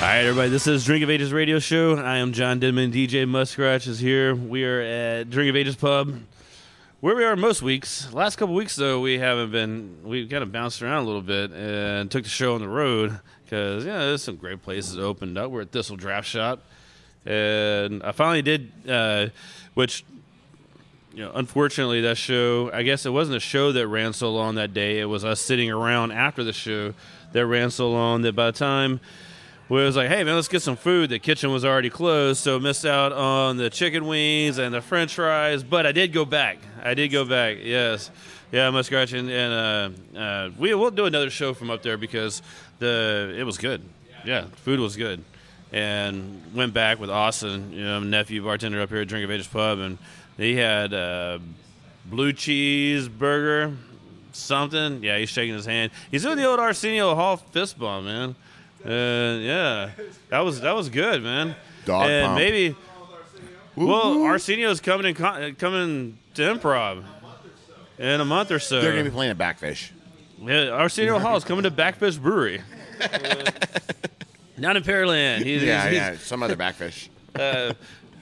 All right, everybody, this is Drink of Ages radio show. I am John Denman. DJ Muskratch is here. We are at Drink of Ages Pub, where we are most weeks. Last couple weeks, though, we haven't been. We've kind of bounced around a little bit and took the show on the road because yeah, there's some great places opened up. We're at Thistle Draft Shop, and I finally did, uh, which you know, unfortunately, that show, I guess it wasn't a show that ran so long that day. It was us sitting around after the show that ran so long that by the time we was like, hey, man, let's get some food, the kitchen was already closed, so missed out on the chicken wings and the french fries. But I did go back. I did go back, yes. Yeah, Muskratch, and, and uh, uh, we, we'll do another show from up there because the it was good. Yeah, food was good. And went back with Austin, you know, nephew bartender up here at Drink of Ages Pub, and he had uh, blue cheese burger, something. Yeah, he's shaking his hand. He's doing the old Arsenio Hall fist bump, man. Uh, yeah, that was that was good, man. Dog and pump. maybe, well, Arsenio's coming in con- coming to improv in a month or so. They're going to be playing at Backfish. Yeah, Arsenio Hall is coming to Backfish Brewery. Not in Pearland. He's, Yeah, he's- yeah, some other Backfish. uh,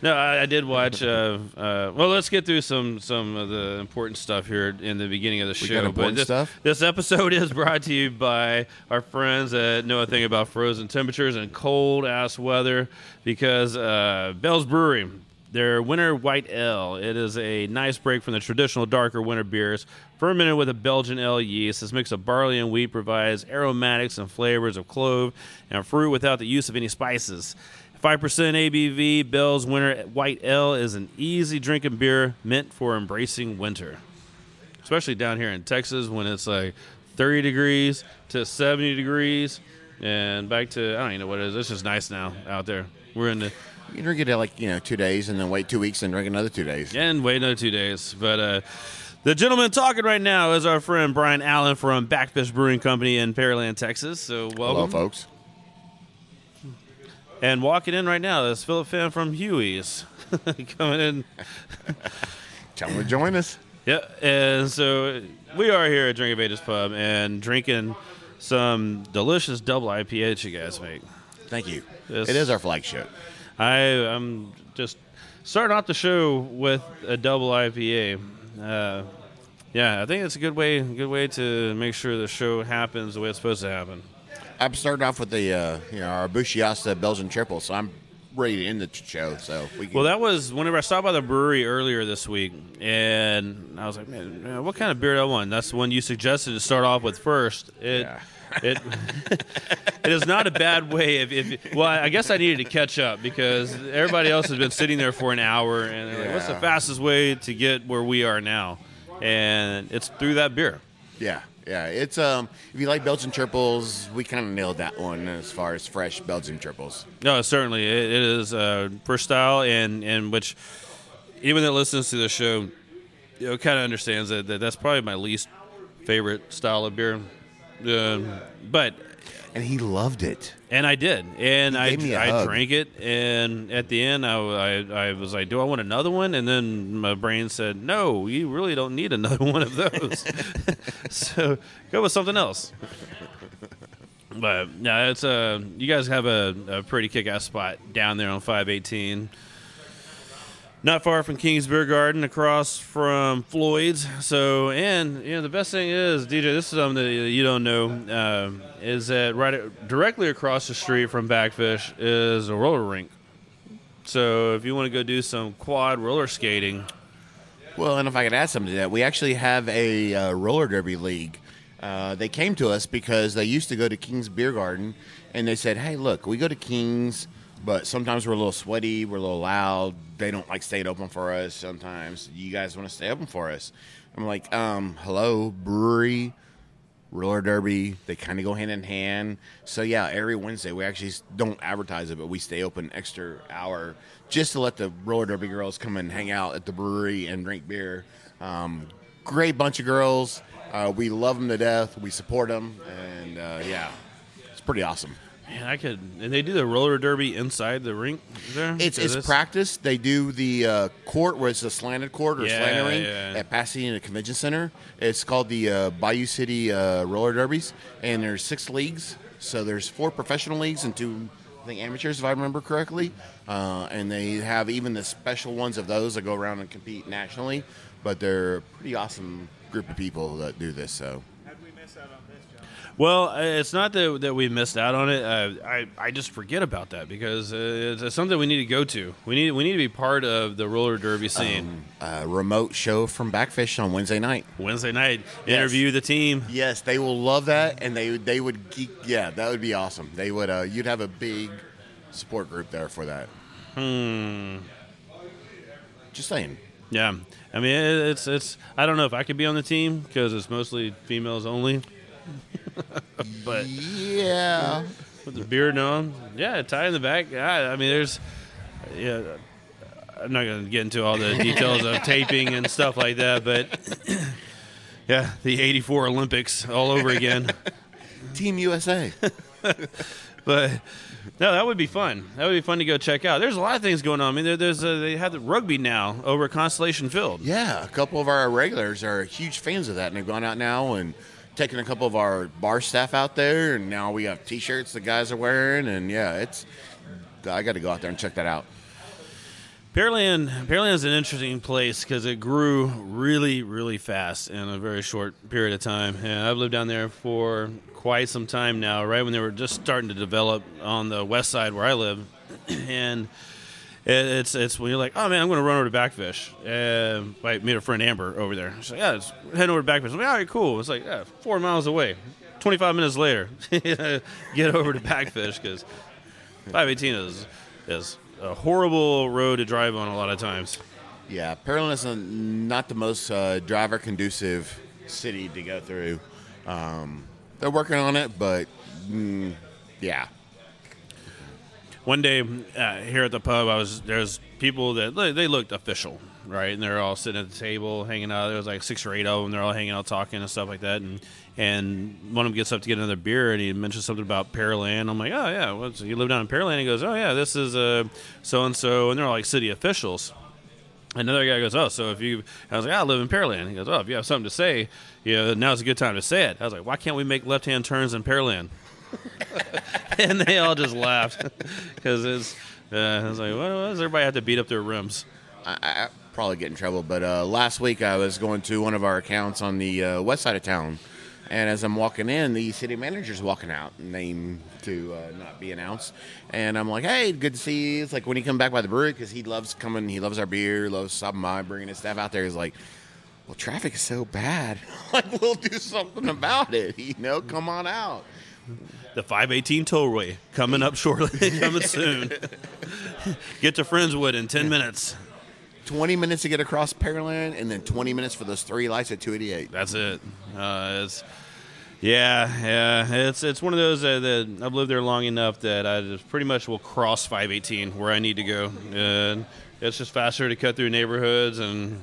no, I, I did watch. Uh, uh, well, let's get through some some of the important stuff here in the beginning of the We show. important this, stuff? This episode is brought to you by our friends that know a thing about frozen temperatures and cold ass weather. Because uh, Bell's Brewery, their Winter White Ale, it is a nice break from the traditional darker winter beers. Fermented with a Belgian ale yeast, this mix of barley and wheat provides aromatics and flavors of clove and fruit without the use of any spices. 5% ABV, Bell's Winter White Ale is an easy drinking beer meant for embracing winter. Especially down here in Texas when it's like 30 degrees to 70 degrees and back to, I don't even know what it is. It's just nice now out there. We're in the, You drink it like, you know, two days and then wait two weeks and drink another two days. and wait another two days. But uh, the gentleman talking right now is our friend Brian Allen from Backfish Brewing Company in Pearland, Texas. So welcome. Hello, folks. And walking in right now is Philip Fan from Huey's coming in. Tell them to join us. Yeah, and so we are here at Drink Ages Pub and drinking some delicious double IPA that you guys make. Thank you. Yes. It is our flagship. I am just starting off the show with a double IPA. Uh, yeah, I think it's a good way, good way to make sure the show happens the way it's supposed to happen. I'm starting off with the, uh, you know, our Bushiasta Belgian triple, so I'm ready to end the show. So we can, Well, that was whenever I stopped by the brewery earlier this week, and I was like, man, man, what kind of beer do I want? That's the one you suggested to start off with first. It, Yeah. it, it is not a bad way. If, if well, I guess I needed to catch up because everybody else has been sitting there for an hour, and they're like, what's the fastest way to get where we are now? And it's through that beer. yeah, yeah. It's um, if you like Belgian triples, we kind of nailed that one as far as fresh Belgian triples. No, certainly it, it is uh, for style, and and which anyone that listens to the show, you know, kind of understands that, that that's probably my least favorite style of beer. Um, but And he loved it. and I did, and I gave me a I hug. drank it, and at the end I, I I was like, do I want another one? And then my brain said, no, you really don't need another one of those. so go with something else. But yeah, it's uh, you guys have a, a pretty kick-ass spot down there on 518. Not far from King's Beer Garden, across from Floyd's. So, and you know, the best thing is, DJ, this is something that you don't know, um, is that right directly across the street from Backfish is a roller rink. So, if you want to go do some quad roller skating, Well, and if I could add something to that, we actually have a uh, roller derby league. Uh, they came to us because they used to go to King's Beer Garden, and they said, "Hey, look, we go to King's, but sometimes we're a little sweaty, we're a little loud. They don't like staying open for us. Sometimes you guys want to stay open for us." I'm like, um, "Hello, brewery, roller derby. They kind of go hand in hand. So yeah, every Wednesday we actually don't advertise it, but we stay open an extra hour just to let the roller derby girls come and hang out at the brewery and drink beer. Um, great bunch of girls. Uh, we love them to death. We support them, and uh, yeah, it's pretty awesome. Man, I could. And they do the roller derby inside the rink there. It's it's this- practice. They do the uh, court where it's a slanted court or Yeah, slanted ring yeah. at Pasadena Convention Center. It's called the uh, Bayou City uh, Roller Derbies, and there's six leagues. So there's four professional leagues and two, I think, amateurs, if I remember correctly. Uh, and they have even the special ones of those that go around and compete nationally. But they're a pretty awesome group of people that do this. So Well, uh, it's not that that we missed out on it. Uh, I I just forget about that because uh, it's, it's something we need to go to. We need we need to be part of the roller derby scene. uh, remote show from Backfish on Wednesday night. Wednesday night, Yes. interview the team. Yes, they will love that, and they they would geek. Yeah, that would be awesome. They would. Uh, you'd have a big support group there for that. Hmm. Just saying. Yeah, I mean it's it's. I don't know if I could be on the team because it's mostly females only. but Yeah. with the beard on, yeah, tie in the back. I, I mean, there's, yeah. I'm not going to get into all the details of taping and stuff like that, but yeah, the '84 Olympics all over again. Team USA. But no, that would be fun. That would be fun to go check out. There's a lot of things going on. I mean, there, there's a, they have the rugby now over at Constellation Field. yeah, a couple of our regulars are huge fans of that, and they've gone out now and taken a couple of our bar staff out there, and now we have T-shirts the guys are wearing, and yeah, it's. I got to go out there and check that out. Pearland, Pearland is an interesting place because it grew really, really fast in a very short period of time. And I've lived down there for quite some time now, right when they were just starting to develop on the west side where I live. and it, it's it's when you're like, oh man, I'm going to run over to Backfish. I meet a friend Amber over there. She's like, yeah, it's heading over to Backfish. I'm like, all right, cool. It's like yeah, four miles away. 25 minutes later, get over to Backfish because 518 is is a horrible road to drive on a lot of times. Yeah, Pearland is not the most uh, driver conducive city to go through. Um, they're working on it, but mm, yeah, One day uh, here at the pub, I was there's people that they looked official, right? And they're all sitting at the table, hanging out. There was like six or eight of them. They're all hanging out, talking and stuff like that. And and one of them gets up to get another beer, and he mentions something about Pearland. I'm like, oh yeah, what's you live down in Pearland? He goes, oh yeah, this is uh so and so, and they're all like city officials. Another guy goes, "Oh, so if you," I was like, "I live in Pearland." He goes, "Oh, if you have something to say, know, now's a good time to say it." I was like, "Why can't we make left-hand turns in Pearland?" and they all just laughed because it's. Uh, I was like, "What what does everybody have to beat up their rims?" I, I probably get in trouble. But uh, last week I was going to one of our accounts on the uh, west side of town, and as I'm walking in, the city manager's walking out, name to uh, not be announced. And I'm like, "Hey, good to see you." It's like when he come back by the brewery because he loves coming. He loves our beer, loves stopping by, bringing his staff out there. He's like. Well, traffic is so bad. like, we'll do something about it. You know, come on out. The 518 tollway coming up shortly, coming soon. Get to Friendswood in 10 minutes. 20 minutes to get across Pearland, and then 20 minutes for those three lights at 288. That's it. Uh, it's yeah, yeah. It's it's one of those uh, that I've lived there long enough that I just pretty much will cross 518 where I need to go, and it's just faster to cut through neighborhoods and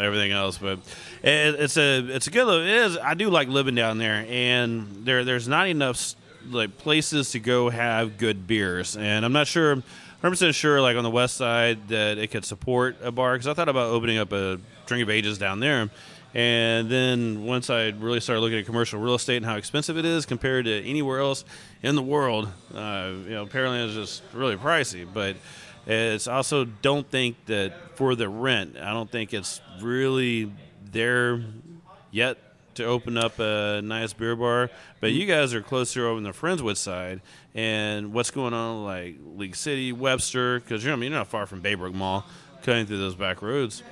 everything else. But it, it's a it's a good. It is. I do like living down there, and there there's not enough like places to go have good beers, and I'm not sure. 100% sure, like on the west side, that it could support a bar because I thought about opening up a drink of ages down there. And then once I really started looking at commercial real estate and how expensive it is compared to anywhere else in the world, uh, you know, Pearland is just really pricey. But it's also don't think that for the rent, I don't think it's really there yet to open up a nice beer bar. But you guys are closer over on the Friendswood side, and what's going on like League City, Webster? Because you're I mean, you're not far from Baybrook Mall, cutting through those back roads.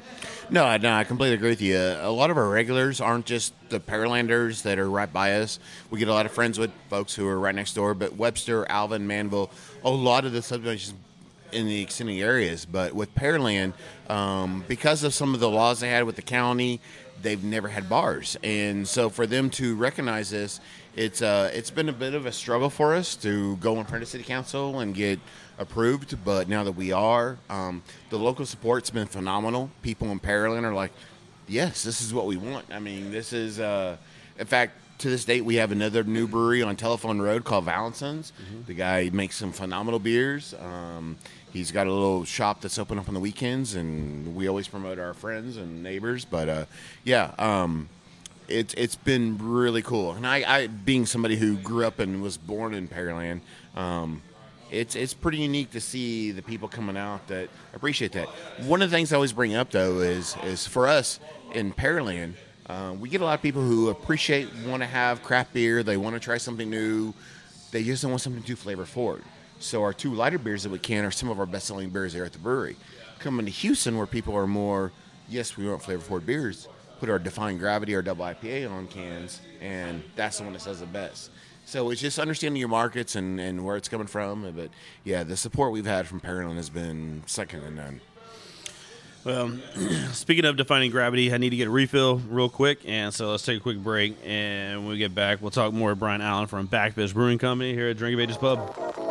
No, I- no, I completely agree with you. A lot of our regulars aren't just the Pearlanders that are right by us. We get a lot of friends with folks who are right next door, but Webster, Alvin, Manvel, a lot of the subdivisions in the extending areas. But with Pearland, um, because of some of the laws they had with the county, they've never had bars, and so for them to recognize this, it's uh, it's been a bit of a struggle for us to go in front of city council and get approved. But now that we are, um, the local support's been phenomenal. People in Pearland are like, yes, this is what we want. I mean, this is, uh, in fact, to this date, we have another new brewery on Telephone Road called Valentin's. The guy makes some phenomenal beers. Um, he's got a little shop that's open up on the weekends, and we always promote our friends and neighbors. But uh, yeah, um, it's it's been really cool. And I, I, being somebody who grew up and was born in Pearland, um, it's it's pretty unique to see the people coming out that appreciate that. One of the things I always bring up though is is for us in Pearland, uh, we get a lot of people who appreciate want to have craft beer. They want to try something new. They just don't want something too flavor forward. So our two lighter beers that we can are some of our best selling beers there at the brewery. Coming to Houston, where people are more, yes, we want flavor forward beers. Put our Define Gravity or Double IPA on cans, and that's the one that sells the best. So it's just understanding your markets and, and where it's coming from. But yeah, the support we've had from Pearland has been second to none. Well, speaking of defining gravity, I need to get a refill real quick, and so let's take a quick break. And when we get back, we'll talk more with Brian Allen from Backfish Brewing Company here at Drink of Ages Pub.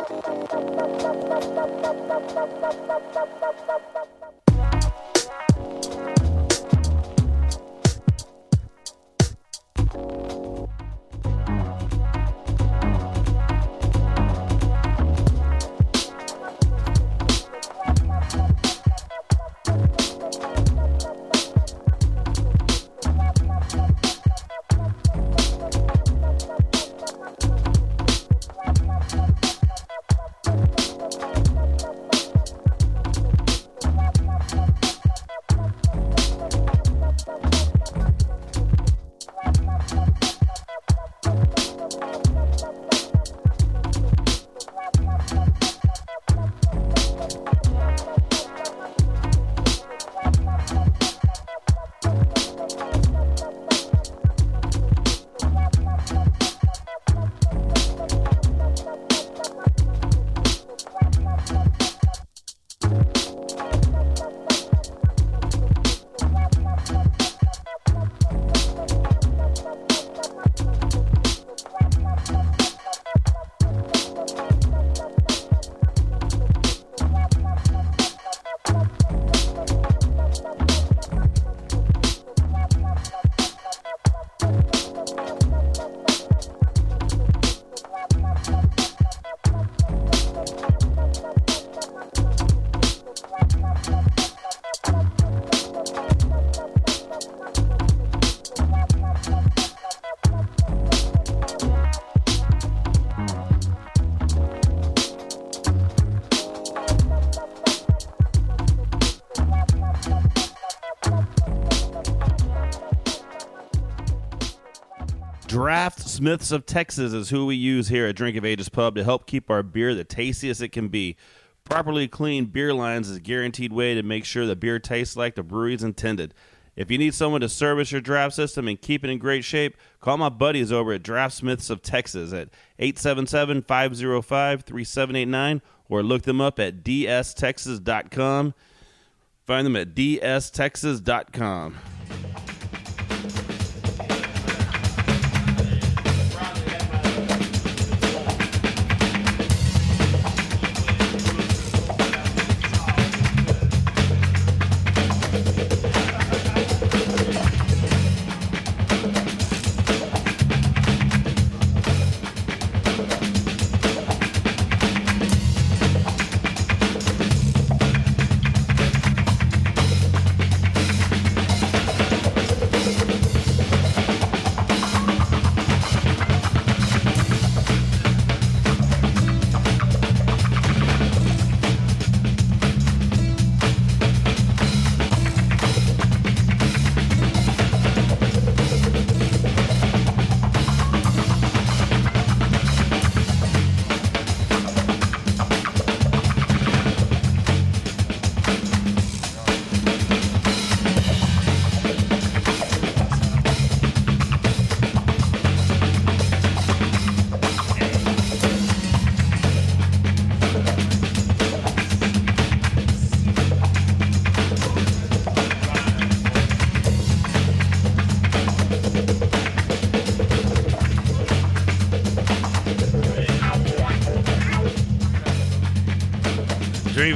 Smiths of Texas is who we use here at Drink of Ages Pub to help keep our beer the tastiest it can be. Properly cleaned beer lines is a guaranteed way to make sure the beer tastes like the brewery's intended. If you need someone to service your draft system and keep it in great shape, call my buddies over at Draft Smiths of Texas at 877 505 3789 or look them up at dstexas.com. Find them at dstexas.com.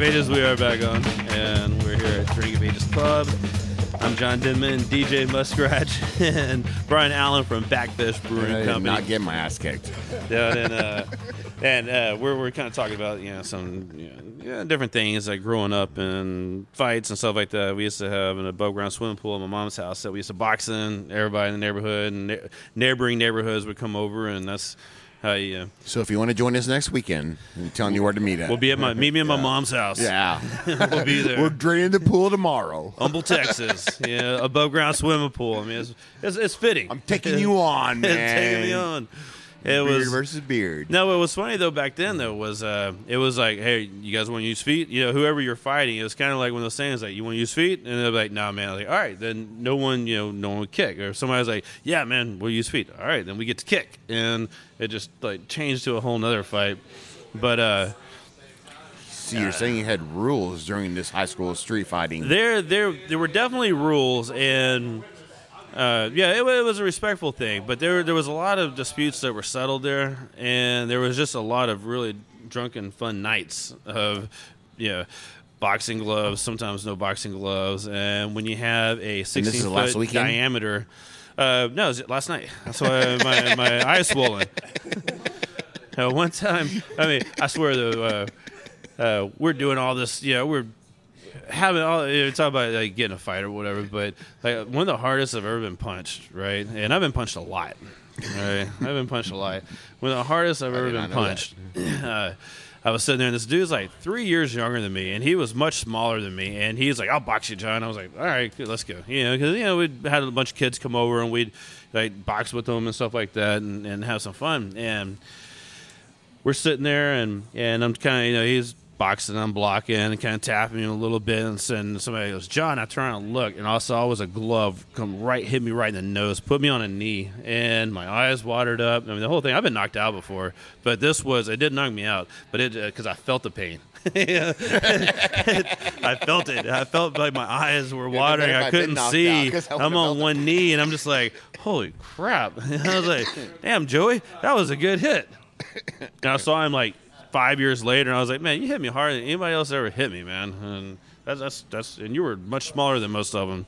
of Ages, we are back on, and we're here at Drink of Ages Pub. I'm John Denman, DJ Muskrat, and Brian Allen from Backfish Brewing I did Company. not getting my ass kicked. Yeah, and uh, and uh, we're we're kind of talking about you know some you know, yeah, different things like growing up and fights and stuff like that. We used to have an above ground swimming pool at my mom's house that we used to box in. Everybody in the neighborhood and ne- neighboring neighborhoods would come over, and that's how you. Uh, So if you want to join us next weekend, I'm telling you where to meet at. we'll be at my meet me at my mom's house. yeah. we'll be there. We're draining the pool tomorrow. Humble, Texas. Yeah, above ground swimming pool. I mean, it's it's, it's fitting. I'm taking you on, man. Taking me on. It Beard was versus beard. No, what was funny though back then though was uh, it was like, hey, you guys want to use feet? You know, whoever you're fighting, it was kind of like one of those things like, you want to use feet, and they're like, nah, man. Like, all right, then no one, you know, no one would kick, or somebody's like, yeah, man, we'll use feet. All right, then we get to kick, and it just like changed to a whole nother fight. But uh, So you're saying you had rules during this high school street fighting? there, there, there were definitely rules, and uh, yeah, it, it was a respectful thing. But there, there was a lot of disputes that were settled there, and there was just a lot of really drunken, fun nights of, you know, boxing gloves. Sometimes no boxing gloves, and when you have a 16 foot diameter. Uh, no, it was last night. That's why my my eye's swollen. Uh, one time, I mean, I swear though, uh, uh, we're doing all this. You know, we're having all. You know, talk about like getting a fight or whatever. But like one of the hardest I've ever been punched, right? And I've been punched a lot. Right, I've been punched a lot. One of the hardest I've ever been not know that. punched. Uh, I was sitting there, and this dude's like three years younger than me, and he was much smaller than me. And he's like, "I'll box you, John." I was like, "All right, good, let's go." You know, because you know we'd had a bunch of kids come over, and we'd like box with them and stuff like that, and, and have some fun. And we're sitting there and and I'm kind of you know he's boxing I'm blocking and kind of tapping me a little bit and then somebody goes John I turn around and look and all I saw was a glove come right hit me right in the nose put me on a knee and my eyes watered up. I mean the whole thing I've been knocked out before but this was it did knock me out but it uh, because I felt the pain. I felt it. I felt like my eyes were watering. I couldn't see. I I'm on felt it. one knee and I'm just like holy crap. I was like damn Joey that was a good hit. And I saw him like five years later, and I was like, "Man, you hit me harder than anybody else ever hit me, man." And that's that's that's and you were much smaller than most of them.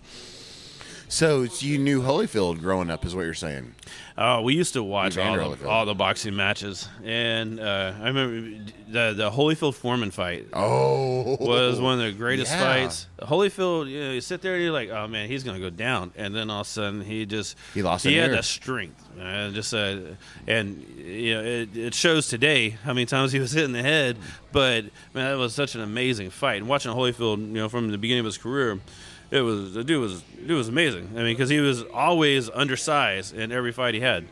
So you knew Holyfield growing up, is what you're saying? Oh, we used to watch all the, Holyfield. all the boxing matches, and uh, I remember the the Holyfield Foreman fight Oh, was one of the greatest yeah. fights. Holyfield, you know, you sit there and you're like, "Oh man, he's gonna go down," and then all of a sudden he just He lost He had the strength. Just uh, and you know, it, it shows today how many times he was hit in the head. But man, that was such an amazing fight. And watching Holyfield, you know, from the beginning of his career. It was the dude was dude was amazing. I mean, because he was always undersized in every fight he had.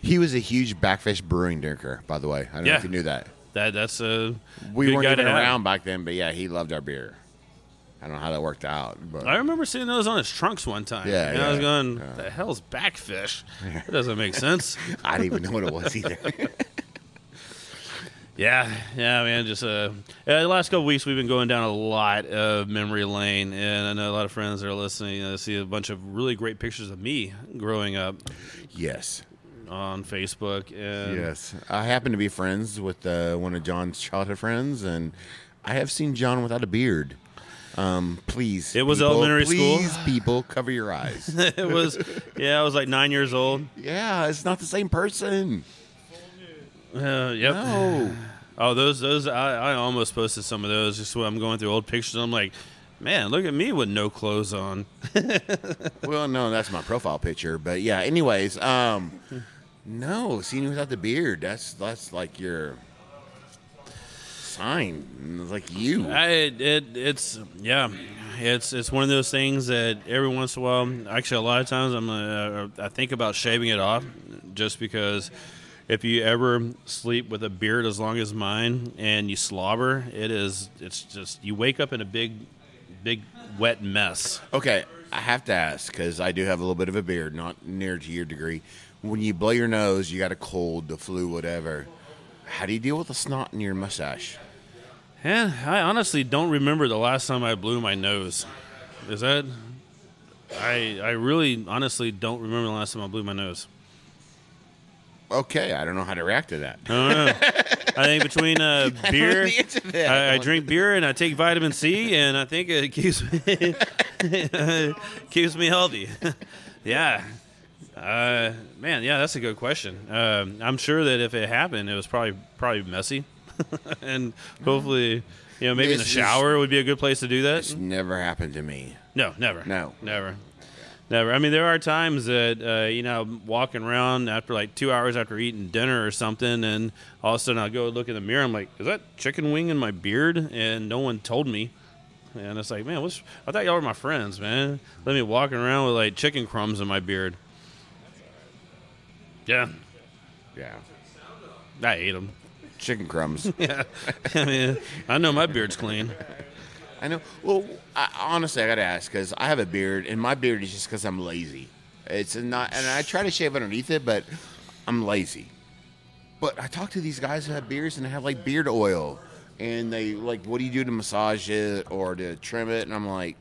He was a huge Backfish Brewing drinker, by the way. I don't know Yeah. if you knew that. That that's a We good weren't guy even to have. around back then, but yeah, he loved our beer. I don't know how that worked out, but I remember seeing those on his trunks one time. Yeah, and I was yeah, going, yeah. "The hell's backfish? That doesn't make sense." I didn't even know what it was either. yeah, yeah, man. Just uh, yeah, the last couple weeks we've been going down a lot of memory lane, and I know a lot of friends that are listening. Uh, see a bunch of really great pictures of me growing up yes, on Facebook. And yes. I happen to be friends with uh, one of John's childhood friends, and I have seen John without a beard. Um, please, It was people, elementary school. Please, people, cover your eyes. it was, yeah, I was like nine years old. yeah, it's not the same person. Uh, yep. No. Oh, those those I, I almost posted some of those just when I'm going through old pictures. I'm like, man, look at me with no clothes on. Well, no, that's my profile picture. But yeah, anyways, um, no, seeing you without the beard, that's that's like your sign. It's like you. I, it, it's yeah, it's it's one of those things that every once in a while, actually, a lot of times, I'm uh, I think about shaving it off, just because if you ever sleep with a beard as long as mine and you slobber, it is it's just you wake up in a big, big wet mess. Okay, I have to ask because I do have a little bit of a beard, not near to your degree. When you blow your nose, you got a cold, the flu, whatever. How do you deal with the snot in your mustache? And I honestly don't remember the last time I blew my nose. Is that? I I really honestly don't remember the last time I blew my nose. Okay, I don't know how to react to that. I don't know. I think between uh, beer, don't know the answer to that I, I drink beer and I take vitamin C, and I think it keeps me keeps me healthy. yeah, uh, man, yeah, that's a good question. Um, I'm sure that if it happened, it was probably probably messy, and hopefully, you know, maybe in the shower would be a good place to do that. It's never happened to me. No, never. No. never. Never. I mean, there are times that uh, you know, I'm walking around after like two hours after eating dinner or something, and all of a sudden I go look in the mirror. I'm like, "Is that chicken wing in my beard?" And no one told me. And it's like, man, what's? I thought y'all were my friends, man. Let me walking around with like chicken crumbs in my beard. Yeah, Yeah. I ate them. Chicken crumbs. Yeah, I mean, I know my beard's clean. I know. Well, I, honestly, I got to ask because I have a beard, and my beard is just because I'm lazy. It's not, and I try to shave underneath it, but I'm lazy. But I talk to these guys who have beards and they have like beard oil, and they like, what do you do to massage it or to trim it? And I'm like,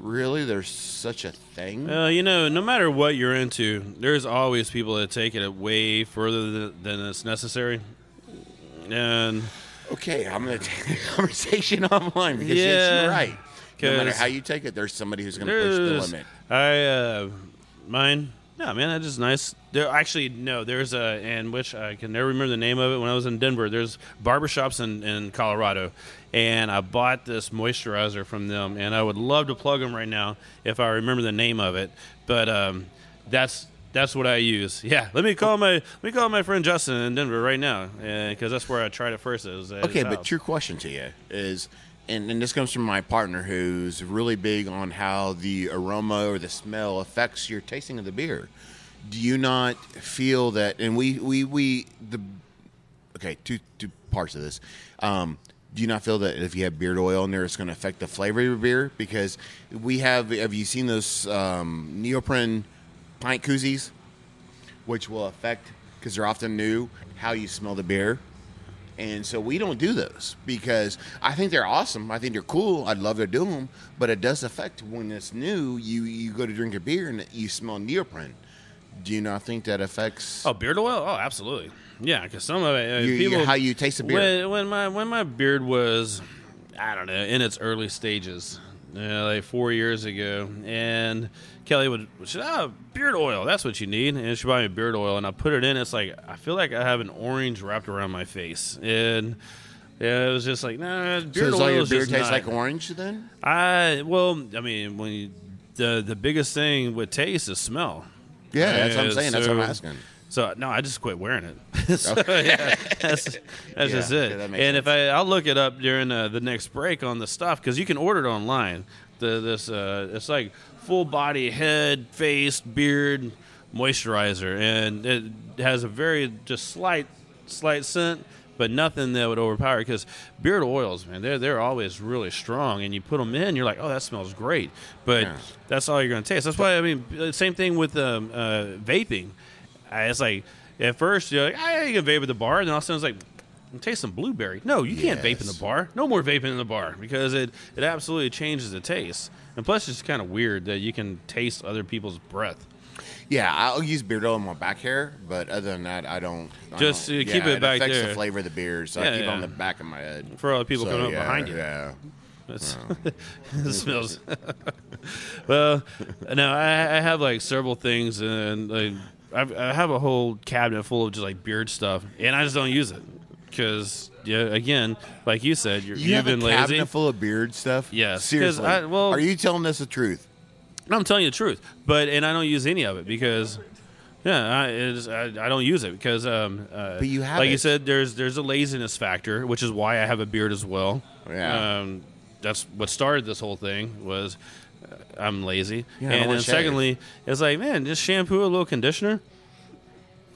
really? There's such a thing? Uh, you know, no matter what you're into, there's always people that take it way further than, than it's necessary. And Okay, I'm gonna take the conversation online because Yeah, yes, you're right. No matter 'cause how you take it, there's somebody who's gonna push the there's, limit. I, uh, mine, no, man, that's nice. There, actually, no, there's a, and which I can never remember the name of it. When I was in Denver, there's barbershops in, in Colorado, and I bought this moisturizer from them, and I would love to plug them right now if I remember the name of it. But um, that's that's what I use. Yeah, let me call my let me call my friend Justin in Denver right now, because that's where I tried it first. It Okay, but true question to you is, and, and this comes from my partner who's really big on how the aroma or the smell affects your tasting of the beer. Do you not feel that? And we we we the okay two two parts of this. Um, do you not feel that if you have beard oil in there, it's going to affect the flavor of your beer? Because we have. Have you seen those um, neoprene pint koozies, which will affect because they're often new how you smell the beer? And so we don't do those because I think they're awesome. I think they're cool. I'd love to do them, but it does affect when it's new. You you go to drink a beer and you smell neoprene. Do you not think that affects Oh, beard oil? Oh, absolutely. Yeah, because some of it, uh, you- you- people, how you taste the beer? When, when my when my beard was, I don't know, in its early stages, uh, like four years ago, and Kelly would she said, "Oh, beard oil. That's what you need." And she bought me beard oil, and I put it in. It's like I feel like I have an orange wrapped around my face, and yeah, it was just like, nah, beard so does oil all your is beer just taste not- like orange then? I well, I mean, when you, the the biggest thing with taste is smell. Yeah, that's what I'm Yeah, saying. That's what I'm asking. So no, I just quit wearing it. so, yeah, that's that's Yeah, just it. makes and if I, I'll look it up during uh, the next break on the stuff because you can order it online. The this uh, it's like full body head, face, beard moisturizer, and it has a very just slight slight scent. But nothing that would overpower because beard oils, man, they're they're always really strong, and you put them in, you're like, oh, that smells great. But Yeah. that's all you're going to taste. That's why I mean, same thing with um, uh, vaping. It's like at first you're like, I you can vape at the bar, and then all of a sudden it's like, taste some blueberry. No, you can't vape in the bar. No more vaping in the bar because it it absolutely changes the taste. And plus, it's kind of weird that you can taste other people's breath. Yeah, I'll use beard oil in my back hair, but other than that, I don't. I Just, don't- uh, keep yeah, it back affects there. the flavor of the beer, so Yeah, I keep it on the back of my head. For all the people So, coming up behind you. Yeah. It's, it smells. well, no, I, I have like several things, and like I've, I have a whole cabinet full of just like beard stuff, and I just don't use it because, yeah, again, like you said, you're, You you've have been a lazy. cabinet full of beard stuff. Yeah, seriously. I- well- are you telling us the truth? I'm telling you the truth, but and I don't use any of it because. Yeah, I, it's, I, I don't use it because, um, uh, But you have like you said, there's there's a laziness factor, which is why I have a beard as well. Yeah. um, that's what started this whole thing was I'm lazy, Yeah, I don't and wanna then shave. secondly, it's like man, just shampoo a little conditioner.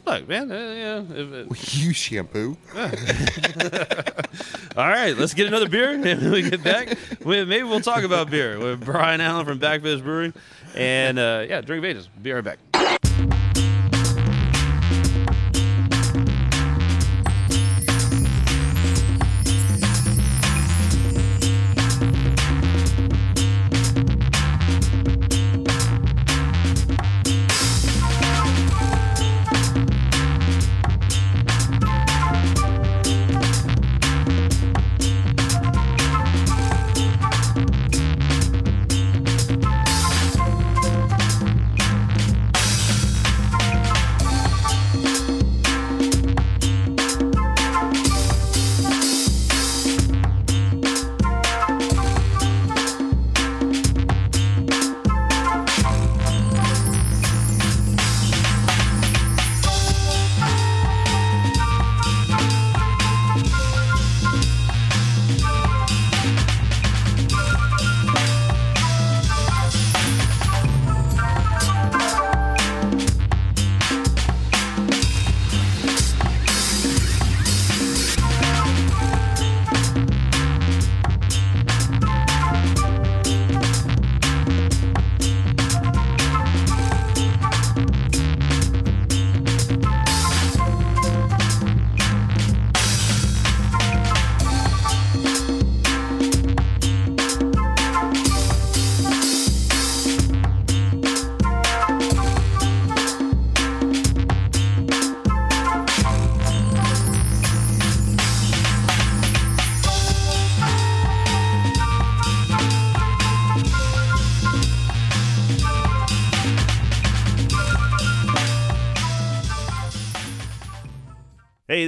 Look, man, uh, yeah. if- if- You shampoo. all right, let's get another beer, and when we get back, we, maybe we'll talk about beer with Brian Allen from Backfish Brewing, and uh, yeah, drink of. Be right back.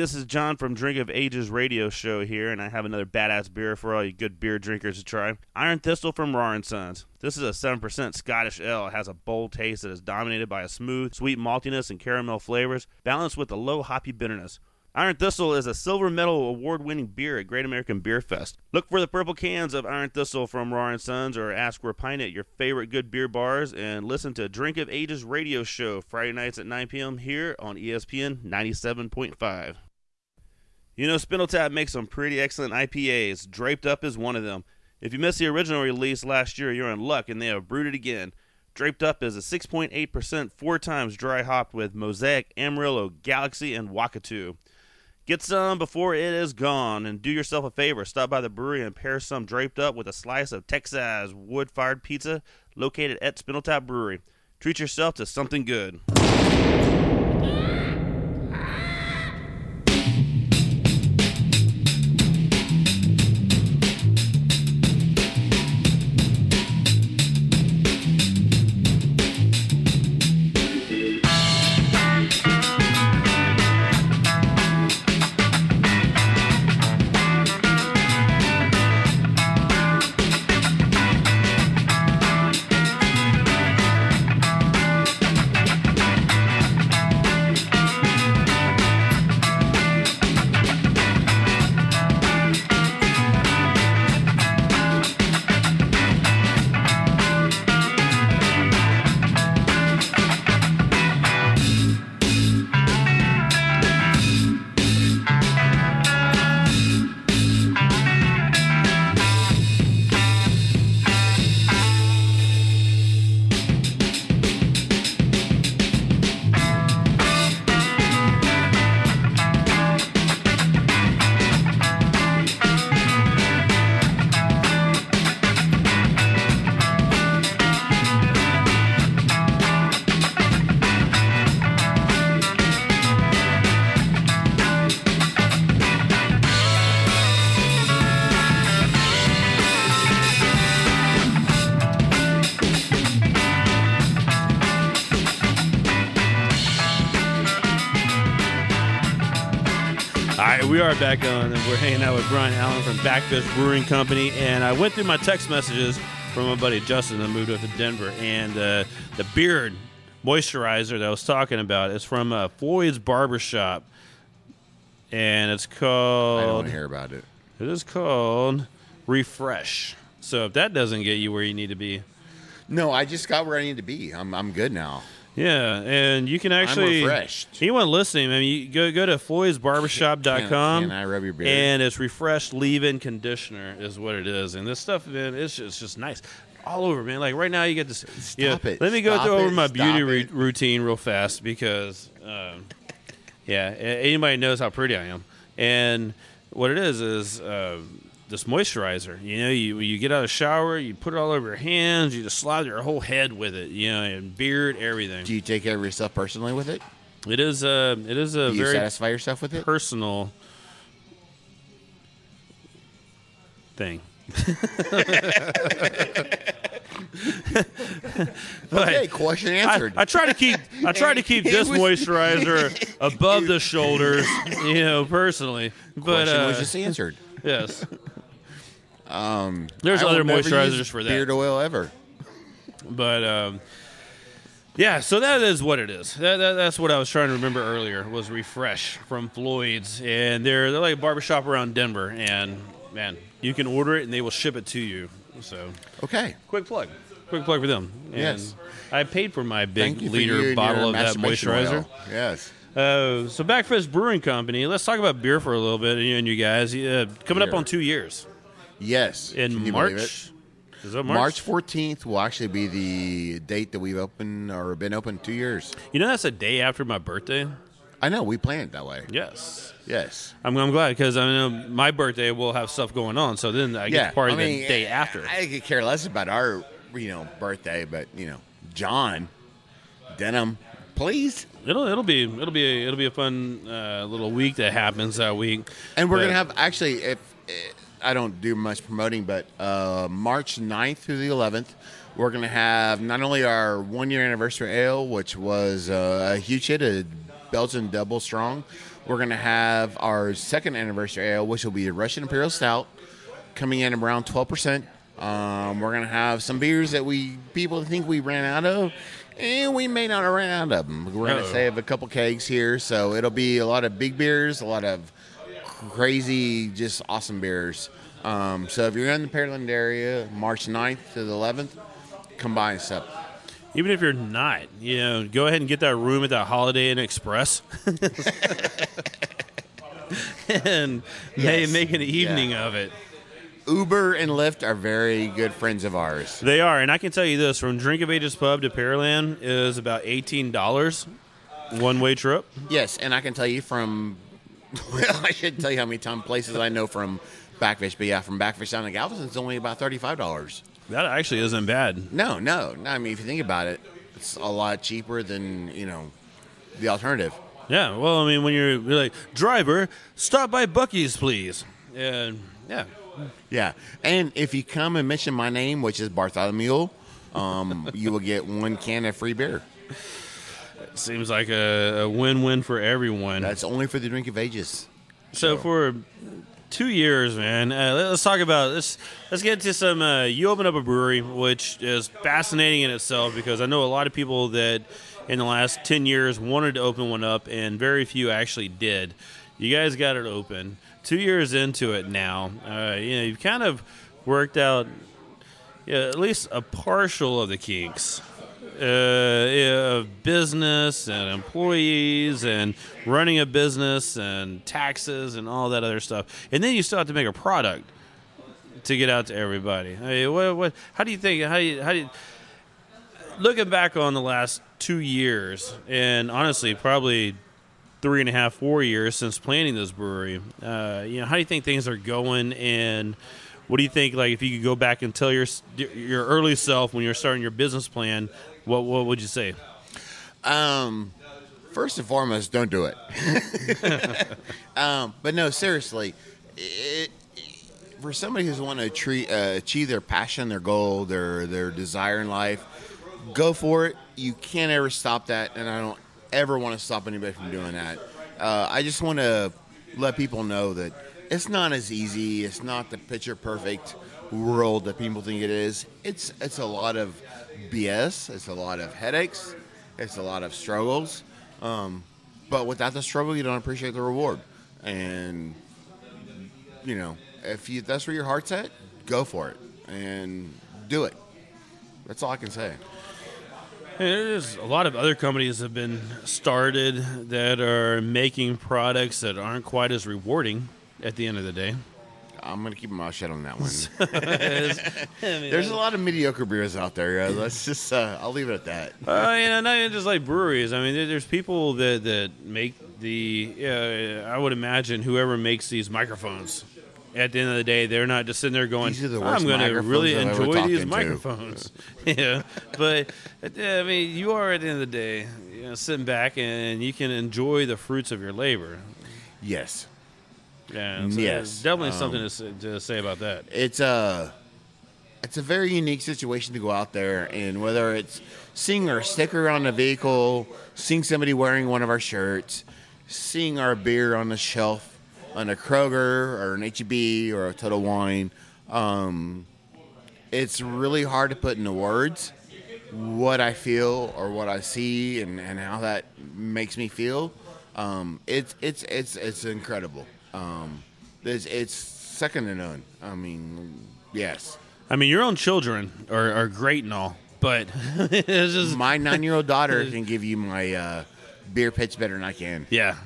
This is John from Drink of Ages radio show here, and I have another badass beer for all you good beer drinkers to try. Iron Thistle from Raw Sons. This is a 7% Scottish ale. It has a bold taste that is dominated by a smooth, sweet maltiness and caramel flavors, balanced with a low hoppy bitterness. Iron Thistle is a silver medal award winning beer at Great American Beer Fest. Look for the purple cans of Iron Thistle from Raw and Sons or ask for a pint at your favorite good beer bars and listen to Drink of Ages radio show Friday nights at 9 p.m. here on ESPN 97.5. You know, Spindletop makes some pretty excellent IPAs. Draped Up is one of them. If you missed the original release last year, you're in luck and they have brewed it again. Draped Up is a 6.8% four times dry hopped with Mosaic, Amarillo, Galaxy, and Wakatu. Get some before it is gone, and do yourself a favor. Stop by the brewery and pair some draped up with a slice of Texas wood fired pizza located at Spindletop Brewery. Treat yourself to something good. Back on, and we're hanging out with Brian Allen from Backfish Brewing Company. And I went through my text messages from my buddy Justin that moved up to Denver, and uh, the beard moisturizer that I was talking about is from uh, Floyd's Barbershop, and it's called. I don't want to hear about it. It is called Refresh. So if that doesn't get you where you need to be, No, I just got where I need to be. I'm I'm good now. Yeah, and you can actually. refreshed. Anyone listening, I mean, you go go to floydsbarbershop.com. Can, can I rub your beard? and it's refreshed leave-in conditioner is what it is and this stuff man it's just, it's just nice all over man like right now you get this yeah Stop it. let me go Stop through it. over my Stop beauty it. routine real fast because um, yeah a- anybody knows how pretty i am and what it is is uh, this moisturizer you know you, you get out of the shower you put it all over your hands you just slide your whole head with it you know and beard everything Do you take care of yourself personally with it? it is uh, it is a Do you very satisfy yourself with it? personal thing. Okay, question answered. I try to keep I try to keep this moisturizer above the shoulders, you know, personally. But question uh, was just answered. yes, um, there's I will other never moisturizers use for that. Beard oil ever. But um, yeah, so that is what it is. That, that, that's what I was trying to remember earlier was refresh from Floyd's, and they're they're like a barbershop around Denver, and man, you can order it and they will ship it to you. So Okay. quick plug, quick plug for them. And Yes. I paid for my big Thank you for you liter and bottle your of that masturbation moisturizer. oil. Yes. Uh, so Bakfish Brewing Company. Let's talk about beer for a little bit, and you guys. Uh, coming up Beer. on two years Yes. in? March. Is that March 14th will actually be the date that we've opened or been open two years. You know that's a day after my birthday. I know we planned it that way. Yes. Yes. I'm, I'm glad because I know my birthday will have stuff going on, so then I get to party I mean, the day after. I could care less about our, you know, birthday, but you know, John Denham, please. it'll it'll be it'll be a, it'll be a fun uh, little week that happens that week. And we're But- gonna have actually, if eh, I don't do much promoting, but uh, March 9th through the 11th, we're gonna have not only our one year anniversary ale, which was uh, a huge hit, a Belgian double strong. We're going to have our second anniversary ale, which will be a Russian Imperial Stout, coming in around 12%. Um, we're going to have some beers that we people think we ran out of, and we may not have ran out of them. We're going to save a couple kegs here, so it'll be a lot of big beers, a lot of crazy, just awesome beers. Um, so if you're in the Pearland area, March 9th to the 11th, come by and step. Even if you're not, you know, go ahead and get that room at that Holiday Inn Express, and may Yes. make an evening Yeah. of it. Uber and Lyft are very good friends of ours. They are, and I can tell you this: from Drink of Ages Pub to Pearland is about eighteen dollars, one way trip. Yes, and I can tell you from, well, I shouldn't tell you how many time places I know from Bakfish, but yeah, from Bakfish down to Galveston, it's only about thirty-five dollars. That actually isn't bad. No, no, no. I mean, if you think about it, it's a lot cheaper than you know the alternative. Yeah, well, I mean, when you're, you're like driver, stop by Buc-ee's, please. And yeah, Yeah, and if you come and mention my name, which is Bartholomew, um, you will get one can of free beer. Seems like a, a win-win for everyone. That's only for the drink of ages. So for two years, man, uh, let- let's talk about this. Let's get to some. Uh, you open up a brewery, which is fascinating in itself because I know a lot of people that in the last ten years wanted to open one up, and very few actually did. You guys got it open. Two years into it now, uh, you know you've kind of worked out yeah, at least a partial of the kinks uh, of business and employees and running a business and taxes and all that other stuff. And then you still have to make a product to get out to everybody. I mean, what, what, how do you think? How do you, how do you, looking back on the last two years, and honestly, probably three and a half, four years since planning this brewery. Uh, you know, how do you think things are going, and what do you think? Like, if you could go back and tell your your early self when you're starting your business plan, what what would you say? Um, first and foremost, don't do it. um, but no, seriously, it, for somebody who's want to treat, uh, achieve their passion, their goal, their their desire in life, go for it. You can't ever stop that, and I don't ever want to stop anybody from doing that. Uh, I just want to let people know that it's not as easy. It's not the picture perfect world that people think it is. It's it's a lot of BS. It's a lot of headaches. It's a lot of struggles. Um, but without the struggle, you don't appreciate the reward. And you know, if you that's where your heart's at, go for it and do it. That's all I can say. There's a lot of other companies have been started that are making products that aren't quite as rewarding at the end of the day. I'm gonna keep my mouth shut on that one. There's a lot of mediocre beers out there. Uh, let's just uh, I'll leave it at that. Uh, you know, not even just like breweries. I mean, there, there's people that, that make the. Uh, I would imagine whoever makes these microphones. At the end of the day, they're not just sitting there going, the "I'm going to really I've enjoy these microphones." yeah, but I mean, you are at the end of the day, you know, sitting back and you can enjoy the fruits of your labor. Yes, Yeah, so Yes, there's definitely um, something to say, to say about that. it's a it's a very unique situation to go out there and whether it's seeing our sticker on the vehicle, seeing somebody wearing one of our shirts, seeing our beer on the shelf on a Kroger or an HEB or a Total Wine. Um, it's really hard to put into words what I feel or what I see and, and how that makes me feel. Um, it's it's it's it's incredible. Um, it's, it's second to none. I mean, yes. I mean, your own children are, are great and all, but it's just My nine-year-old daughter can give you my uh, beer pitch better than I can. Yeah.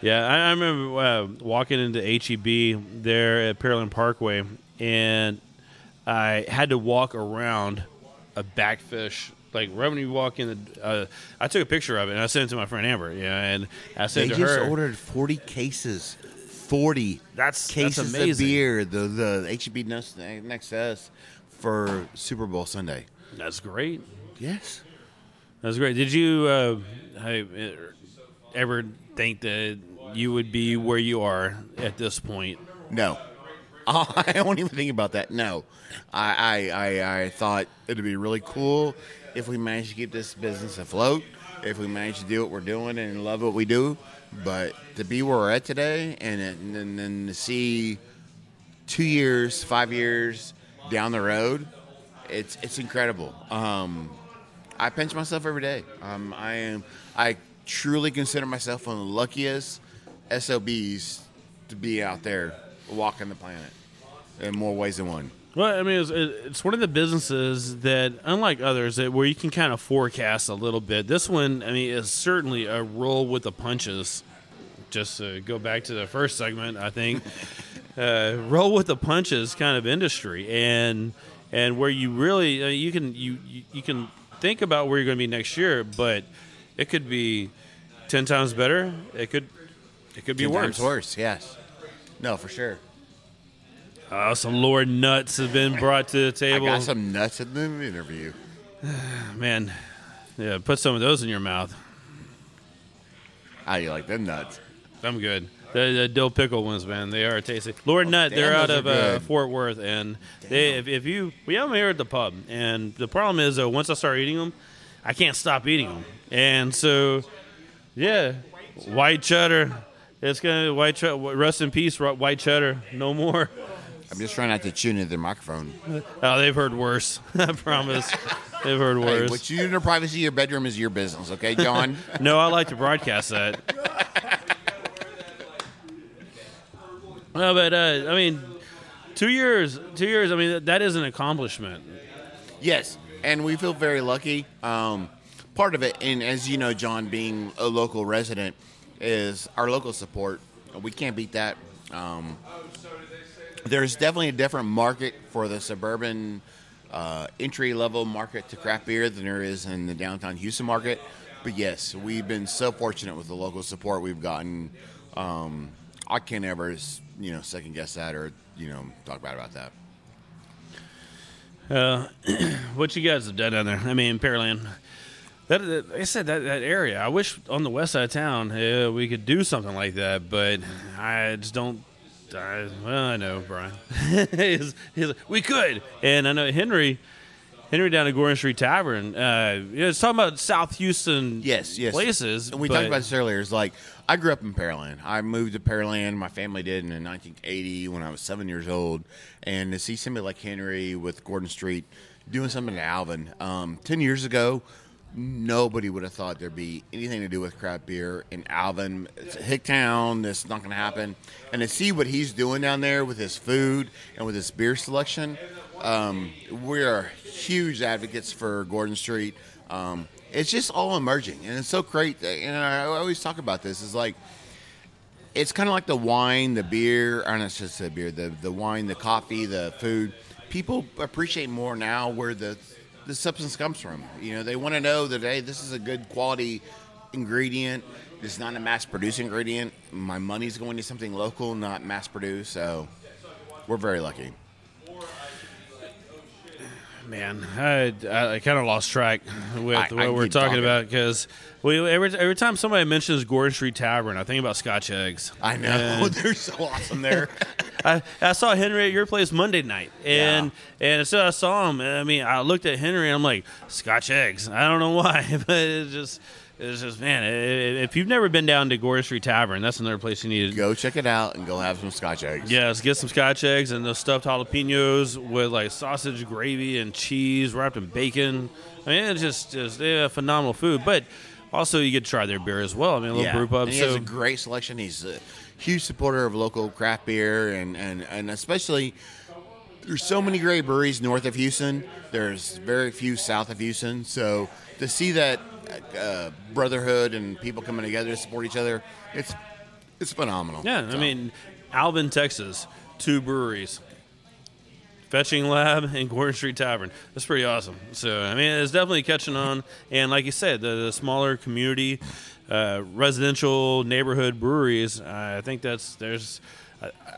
Yeah, I, I remember uh, walking into HEB there at Pearland Parkway, and I had to walk around a bakfish. Like right when you walk in, the, uh, I took a picture of it and I sent it to my friend Amber. Yeah, and I They said to just her, ordered forty cases, forty "That's cases that's of beer. The the HEB next, next to us for Super Bowl Sunday. That's great. Yes. That's great. Did you uh, ever think that you would be where you are at this point? No. I don't even think about that. No. I, I, I, I thought it'd be really cool if we managed to keep this business afloat, if we managed to do what we're doing and love what we do. But to be where we're at today, and and, and then to see two years, five years down the road, it's it's incredible. Um, I pinch myself every day. Um, I am I truly consider myself one of the luckiest SOBs to be out there walking the planet in more ways than one. Well, I mean, it's, it's one of the businesses that, unlike others, that where you can kind of forecast a little bit. This one, I mean, is certainly a roll with the punches. Just to go back to the first segment, I think uh, roll with the punches kind of industry, and and where you really uh, you can you you- can think about where you're going to be next year, but it could be ten times better. It could it could be worse. times worse, yes. No, for sure. Uh, some Lord nuts have been brought to the table. I got some nuts in the interview. Man, yeah, put some of those in your mouth. How you like them nuts? I'm good. The, the dill pickle ones, man, they are tasty. Lord Nut, damn, they're out of uh. Fort Worth, and they if, if you we have them here at the pub, and the problem is though once I start eating them, I can't stop eating them, and so yeah, white cheddar. It's gonna white cheddar. Rest in peace, white cheddar. No more. I'm just trying not to tune into their microphone. Oh, they've heard worse. I promise. They've heard Hey, worse. what you do in the privacy of your bedroom is your business, okay, John? No, I like to broadcast that. no, but uh, I mean, two years, two years. I mean, that is an accomplishment. yes, and we feel very lucky. Um, part of it, and as you know, John, being a local resident, is our local support. We can't beat that. Um, there's definitely a different market for the suburban uh, entry level market to craft beer than there is in the downtown Houston market. But yes, we've been so fortunate with the local support we've gotten. Um, I can't ever, you know, second guess that or you know talk bad about that. Uh, what you guys have done down there? I mean, Pearland. That, that I said that that area. I wish on the west side of town uh, we could do something like that, but I just don't. I, well, I know Brian. he's, he's like, we could, and I know Henry. Henry down at Gordon Street Tavern. Uh, you know, it's talking about South Houston. Yes, yes. places. And we but- talked about this earlier. It's like I grew up in Pearland. I moved to Pearland. My family did in 1980 when I was seven years old. And to see somebody like Henry with Gordon Street doing something to Alvin um, ten years ago, nobody would have thought there'd be anything to do with craft beer in Alvin. It's a hick town. That's not going to happen. And to see what he's doing down there with his food and with his beer selection, um, we are huge advocates for Gordon Street. Um, it's just all emerging, and it's so great. That, and I always talk about this. It's like it's kind of like the wine, the beer, or not just the beer, the the wine, the coffee, the food. People appreciate more now where the the substance comes from. You know, they want to know that hey, this is a good quality ingredient. It's not a mass produced ingredient. My money's going to something local, not mass produced. So we're very lucky. Man, I, I, kind of lost track with I- what I we're talking, talking. about because we every every time somebody mentions Gordon Street Tavern, I think about Scotch eggs. I know And they're so awesome there. I, I saw Henry at your place Monday night, and and so I saw him. I mean, I looked at Henry and I'm like, Scotch eggs. I don't know why, but it's just it's just man. If you've never been down to Gordon Street Tavern, that's another place you need to go check it out and go have some Scotch eggs. Yeah, let's get some Scotch eggs and those stuffed jalapenos with like sausage gravy and cheese wrapped in bacon. I mean, it's just just yeah, phenomenal food. But also, you could try their beer as well. I mean, a little brew pub. And he So has a great selection. He's a huge supporter of local craft beer, and, and, and especially there's so many great breweries north of Houston. There's very few south of Houston. So to see that uh, brotherhood and people coming together to support each other, it's it's phenomenal. yeah, I mean, Alvin, Texas, two breweries. Fetching Lab and Gordon Street Tavern. That's pretty awesome. So, I mean, it's definitely catching on. And like you said, the, the smaller community, uh, residential neighborhood breweries, I think that's, there's,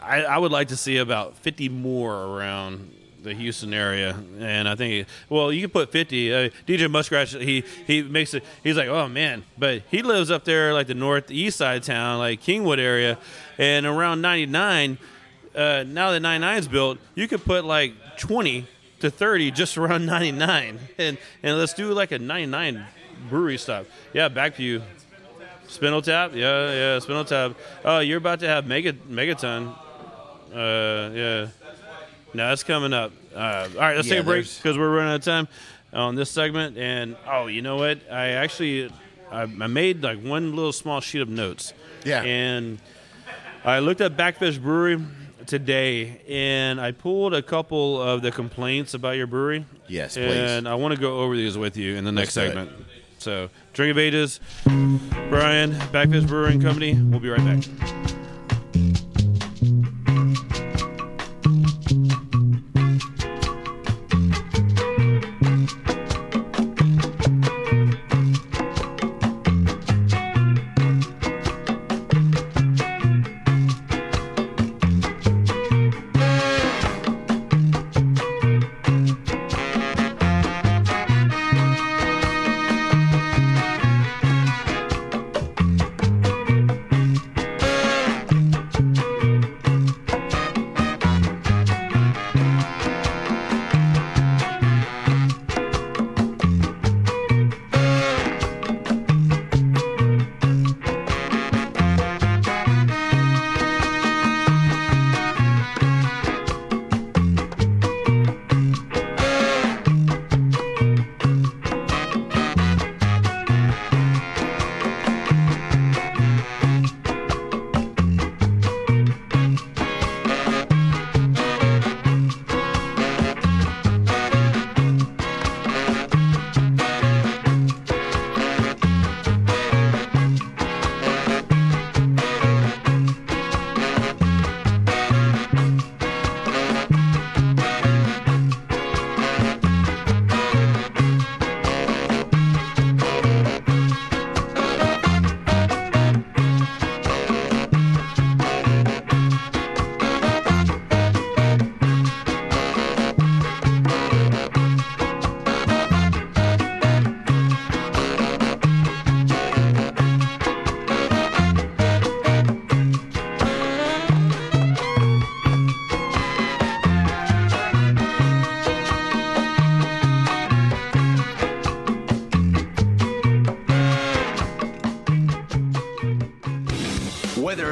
I, I would like to see about 50 more around the Houston area. And I think, well, you can put 50. Uh, DJ Muskrat, he, he makes it, he's like, oh man, but he lives up there like the northeast side town, like Kingwood area. And around 99, uh, now that 99 is built, you could put like 20 to 30 just around 99. And and let's do like a 99 brewery stop. Yeah, back to you. Spindletop, yeah, yeah, Spindletop. Oh, you're about to have Mega Megaton. Uh, yeah. No, that's coming up. Uh, all right, let's Yeah, take a break because we're running out of time on this segment. And oh, you know what? I actually I, I made like one little small sheet of notes. Yeah. And I looked at Bakfish Brewery today, and I pulled a couple of the complaints about your brewery. Yes, please. And I want to go over these with you in the next do it. segment. So, Drink of Ages, Brian, Bakfish Brewing Company. We'll be right back.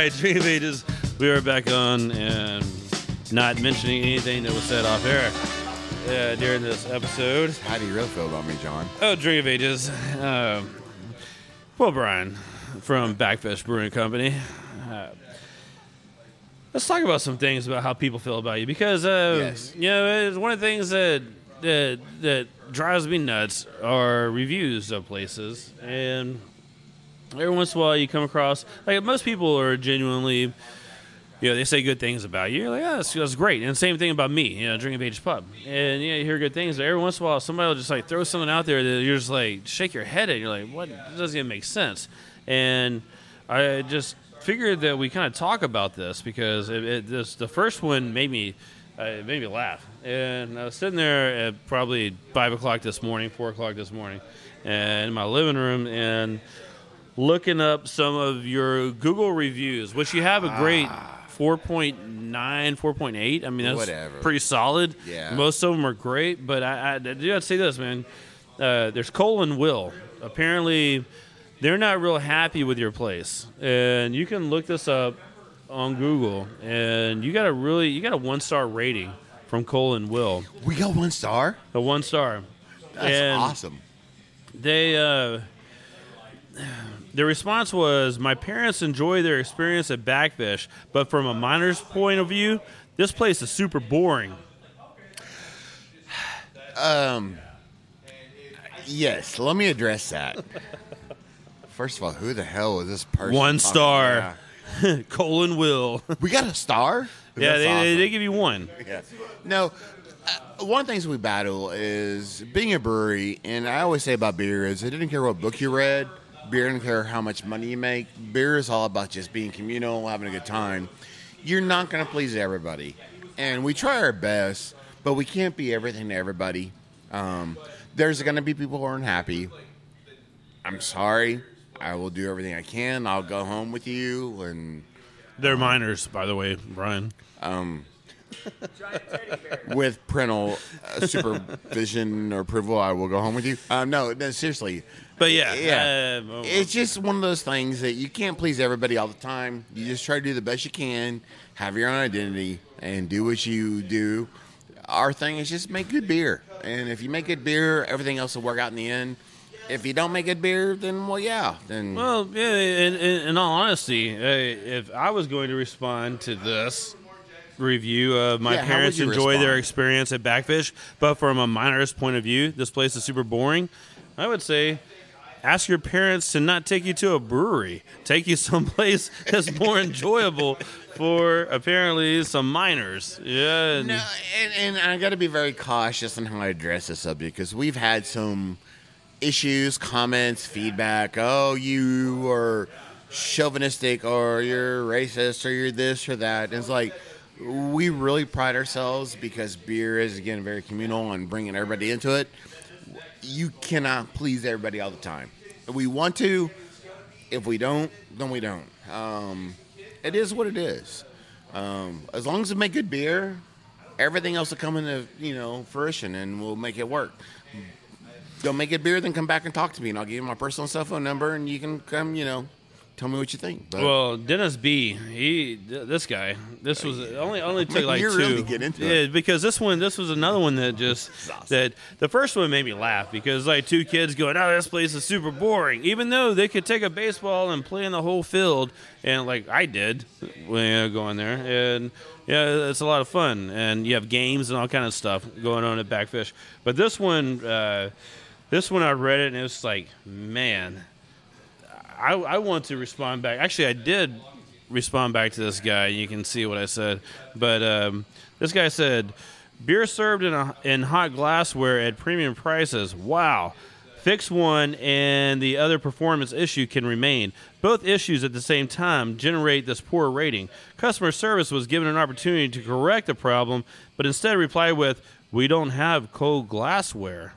Hi, Dream of Ages. We are back on and not mentioning anything that was said off air uh, during this episode. How do you really feel about me, John? Oh, Dream of Ages. Uh, well, Brian from Bakfish Brewing Company. Uh, let's talk about some things about how people feel about you because, uh, Yes. you know, it's one of the things that that that drives me nuts are reviews of places, and every once in a while you come across like most people are genuinely. You know, they say good things about you. You're like, oh, that's, that's great. And same thing about me, you know, Drinking Age Pub. And, you you hear good things. But every once in a while, somebody will just, like, throw something out there that you're just, like, shake your head at. You're like, what? It doesn't even make sense. And I just figured that we kind of talk about this because it, it, this, the first one made me, uh, it made me laugh. And I was sitting there at probably 5 o'clock this morning, 4 o'clock this morning, and in my living room, and looking up some of your Google reviews, which you have a great 4.9, 4.8. I mean, that's Whatever. pretty solid. Yeah. Most of them are great, but I, I do have to say this, man. Uh, there's Cole and Will. Apparently, they're not real happy with your place. And you can look this up on Google, and you got a really, you got a one star rating from Cole and Will. We got one star. A one star. That's And- awesome. they uh the response was my parents enjoy their experience at bakfish but from a minor's point of view this place is super boring Um, Yes, let me address that. First of all, who the hell is this person? one star colin will We got a star. yeah they, awesome. they give you one Yeah. No, uh, one of the things we battle is being a brewery, and I always say about beer is it didn't care what book you read, beer didn't care how much money you make. Beer is all about just being communal, having a good time. You're not going to please everybody, and we try our best, but we can't be everything to everybody. Um, there's going to be people who aren't happy. I'm sorry. I will do everything I can. I'll go home with you and they're minors by the way brian with parental uh, supervision or approval, I will go home with you. Um, no, no, seriously. but yeah Yeah. uh, It's just one of those things that you can't please everybody all the time. You just try to do the best you can, have your own identity, and do what you do. Our thing is just make good beer. And if you make good beer, everything else will work out in the end. If you don't make good beer, then, well, yeah. Then Well, yeah. In, in, in all honesty, uh, if I was going to respond to this review of my Yeah, how parents would you enjoy their respond? experience at Bakfish, but from a minor's point of view, this place is super boring. I would say. Ask your parents to not take you to a brewery. Take you someplace that's more enjoyable for apparently some minors. Yeah. and- No, and, and I got to be very cautious on how I address this subject because we've had some issues, comments, feedback. Oh, you are chauvinistic, or you're racist, or you're this or that. And it's like we really pride ourselves because beer is again very communal and bringing everybody into it. You cannot please everybody all the time. If we want to, if we don't, then we don't. Um, it is what it is. Um, as long as we make good beer, everything else will come into you know fruition, and we'll make it work. Don't make good beer, then come back and talk to me, and I'll give you my personal cell phone number, and you can come, you know, tell me what you think. But Well, Dennis B, he th- this guy, this was only only took like two. really get into yeah, it. because this one, this was another one that just that the first one made me laugh because like two kids going, "Oh, this place is super boring," even though they could take a baseball and play in the whole field, and like I did when I go in there, and yeah, it's a lot of fun, and you have games and all kind of stuff going on at Bakfish. But this one, uh, this one I read it and it was like, man. I, I want to respond back. Actually, I did respond back to this guy. You can see what I said. But um, this guy said, "Beer served in a, in hot glassware at premium prices. Wow." Fix one and the other performance issue can remain. Both issues at the same time generate this poor rating. Customer service was given an opportunity to correct the problem, but instead replied with, "We don't have cold glassware."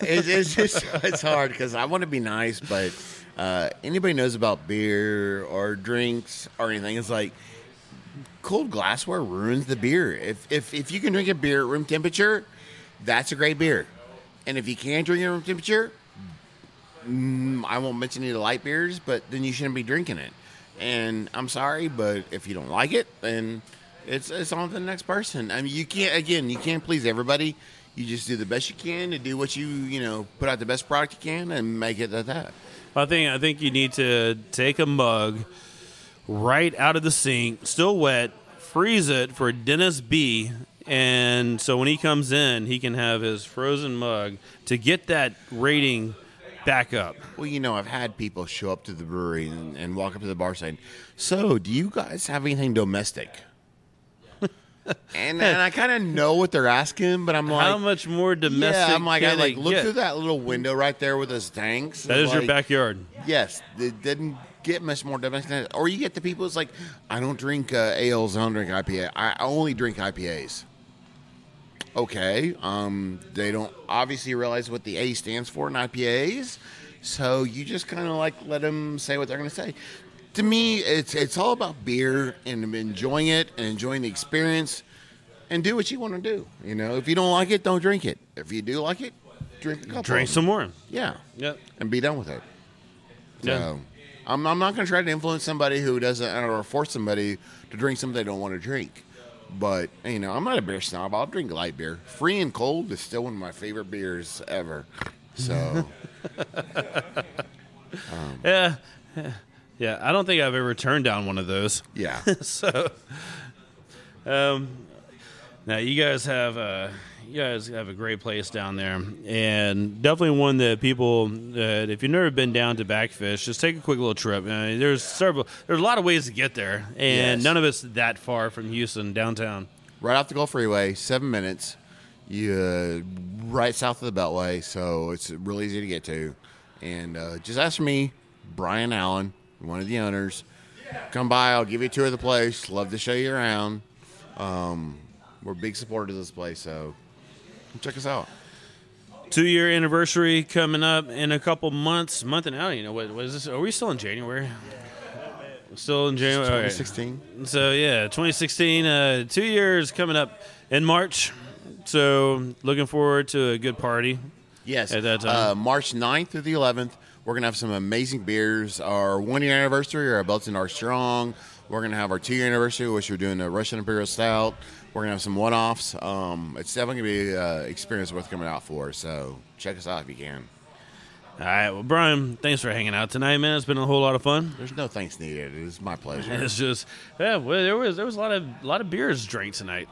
It's, it's just it's hard because I want to be nice, but uh, anybody knows about beer or drinks or anything, it's like cold glassware ruins the beer. If if if you can drink a beer at room temperature, that's a great beer, and if you can't drink it at room temperature, mm, I won't mention any of the light beers, but then you shouldn't be drinking it. And I'm sorry, but if you don't like it, then it's it's on to the next person. I mean, you can't again, you can't please everybody. You just do the best you can to do what you you know put out the best product you can and make it at that. I think I think you need to take a mug right out of the sink, still wet, freeze it for Dennis B. And so when he comes in, he can have his frozen mug to get that rating back up. Well, you know, I've had people show up to the brewery and, and walk up to the bar saying, "So, do you guys have anything domestic?" And, and I kind of know what they're asking, but I'm like, How much more domestic? Yeah, I'm like, I can like it look get? through that little window right there with those tanks. That is your like, backyard. Yes, it didn't get much more domestic. Or you get the people. It's like, I don't drink uh, ales. I don't drink IPA. I only drink IPAs. Okay, um, they don't obviously realize what the A stands for in IPAs, so you just kind of like let them say what they're going to say. To me, it's it's all about beer and enjoying it and enjoying the experience, and do what you want to do. You know, if you don't like it, don't drink it. If you do like it, drink a couple. Drink some more. Yeah, Yep. and be done with it. Yeah. So I'm, I'm not going to try to influence somebody who doesn't, or force somebody to drink something they don't want to drink. But you know, I'm not a beer snob. I'll drink light beer. Free and cold is still one of my favorite beers ever. So um, Yeah. Yeah. I don't think I've ever turned down one of those. yeah, so um now you guys have uh you guys have a great place down there and definitely one that people that if you've never been down to bakfish just take a quick little trip uh, there's several there's a lot of ways to get there and Yes. none of it's that far from houston downtown right off the Gulf Freeway, seven minutes. You uh, right south of the Beltway, so it's really easy to get to. And uh, just ask me, Brian Allen, one of the owners. Come by, I'll give you a tour of the place. Love to show you around. Um, we're big supporters of this place, so check us out. two year anniversary coming up in a couple months month and out you know what, what is this are we still in january still in january All right. 2016. So yeah, 2016, uh, two years coming up in March. So looking forward to a good party. Yes. At that time. Uh, March 9th through the 11th, we're going to have some amazing beers. Our one year anniversary, our Belts and our Strong. We're going to have our two year anniversary, which we're doing a Russian Imperial Stout. We're going to have some one offs. Um, it's definitely going to be an uh, experience worth coming out for. So check us out if you can. All right, well, Brian, thanks for hanging out tonight, man. It's been a whole lot of fun. There's no thanks needed. It is my pleasure. It's just yeah, well, there was there was a lot of a lot of beers drank tonight.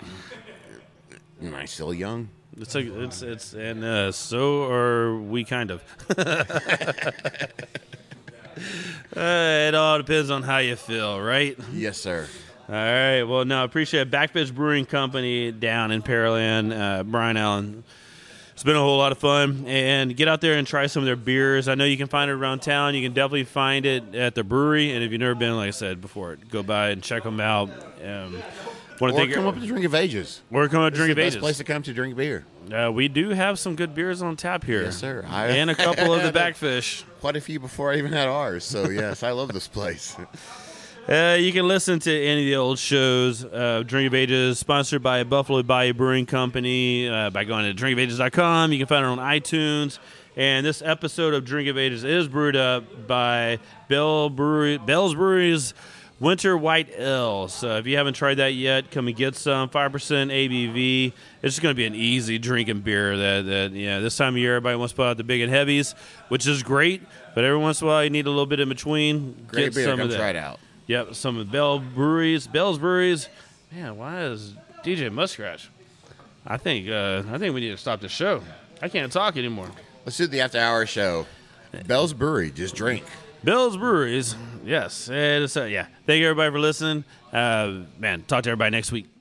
Am I still young? It's like it's it's and uh, so are we kind of. uh, it all depends on how you feel, right? Yes, sir. All right. Well, no, I appreciate Bakfish Brewing Company down in Pearland, uh, Brian Allen. It's been a whole lot of fun, and get out there and try some of their beers. I know you can find it around town. You can definitely find it at the brewery, and if you've never been, like I said before, go by and check them out. Um, want to Or come up to Drink of Ages. or come up to drink of best ages. place to come to drink beer. Uh, we do have some good beers on tap here, Yes, sir. I- and a couple of the Bakfish. Quite a few before I even had ours. So, yes, I love this place. Uh, you can listen to any of the old shows. Uh, Drink of Ages, sponsored by Buffalo Bayou Brewing Company, uh, by going to drinkofages.com. You can find it on iTunes. And this episode of Drink of Ages is brewed up by Bell Brewery, Bell's Brewery's Winter White Ale. So if you haven't tried that yet, come and get some. 5% ABV. It's just going to be an easy drinking beer that, that, yeah, this time of year, everybody wants to put out the big and heavies, which is great. But every once in a while, you need a little bit in between. Great get beer. some Come of that. try it out. Yep, some of Bell breweries, Bell's breweries. Man, why is DJ Muskrat? I think uh, I think we need to stop the show. I can't talk anymore. Let's do the after hour show. Bell's Brewery, just drink. Bell's breweries, yes. It's, uh, yeah. Thank you everybody for listening. Uh, man, talk to everybody next week.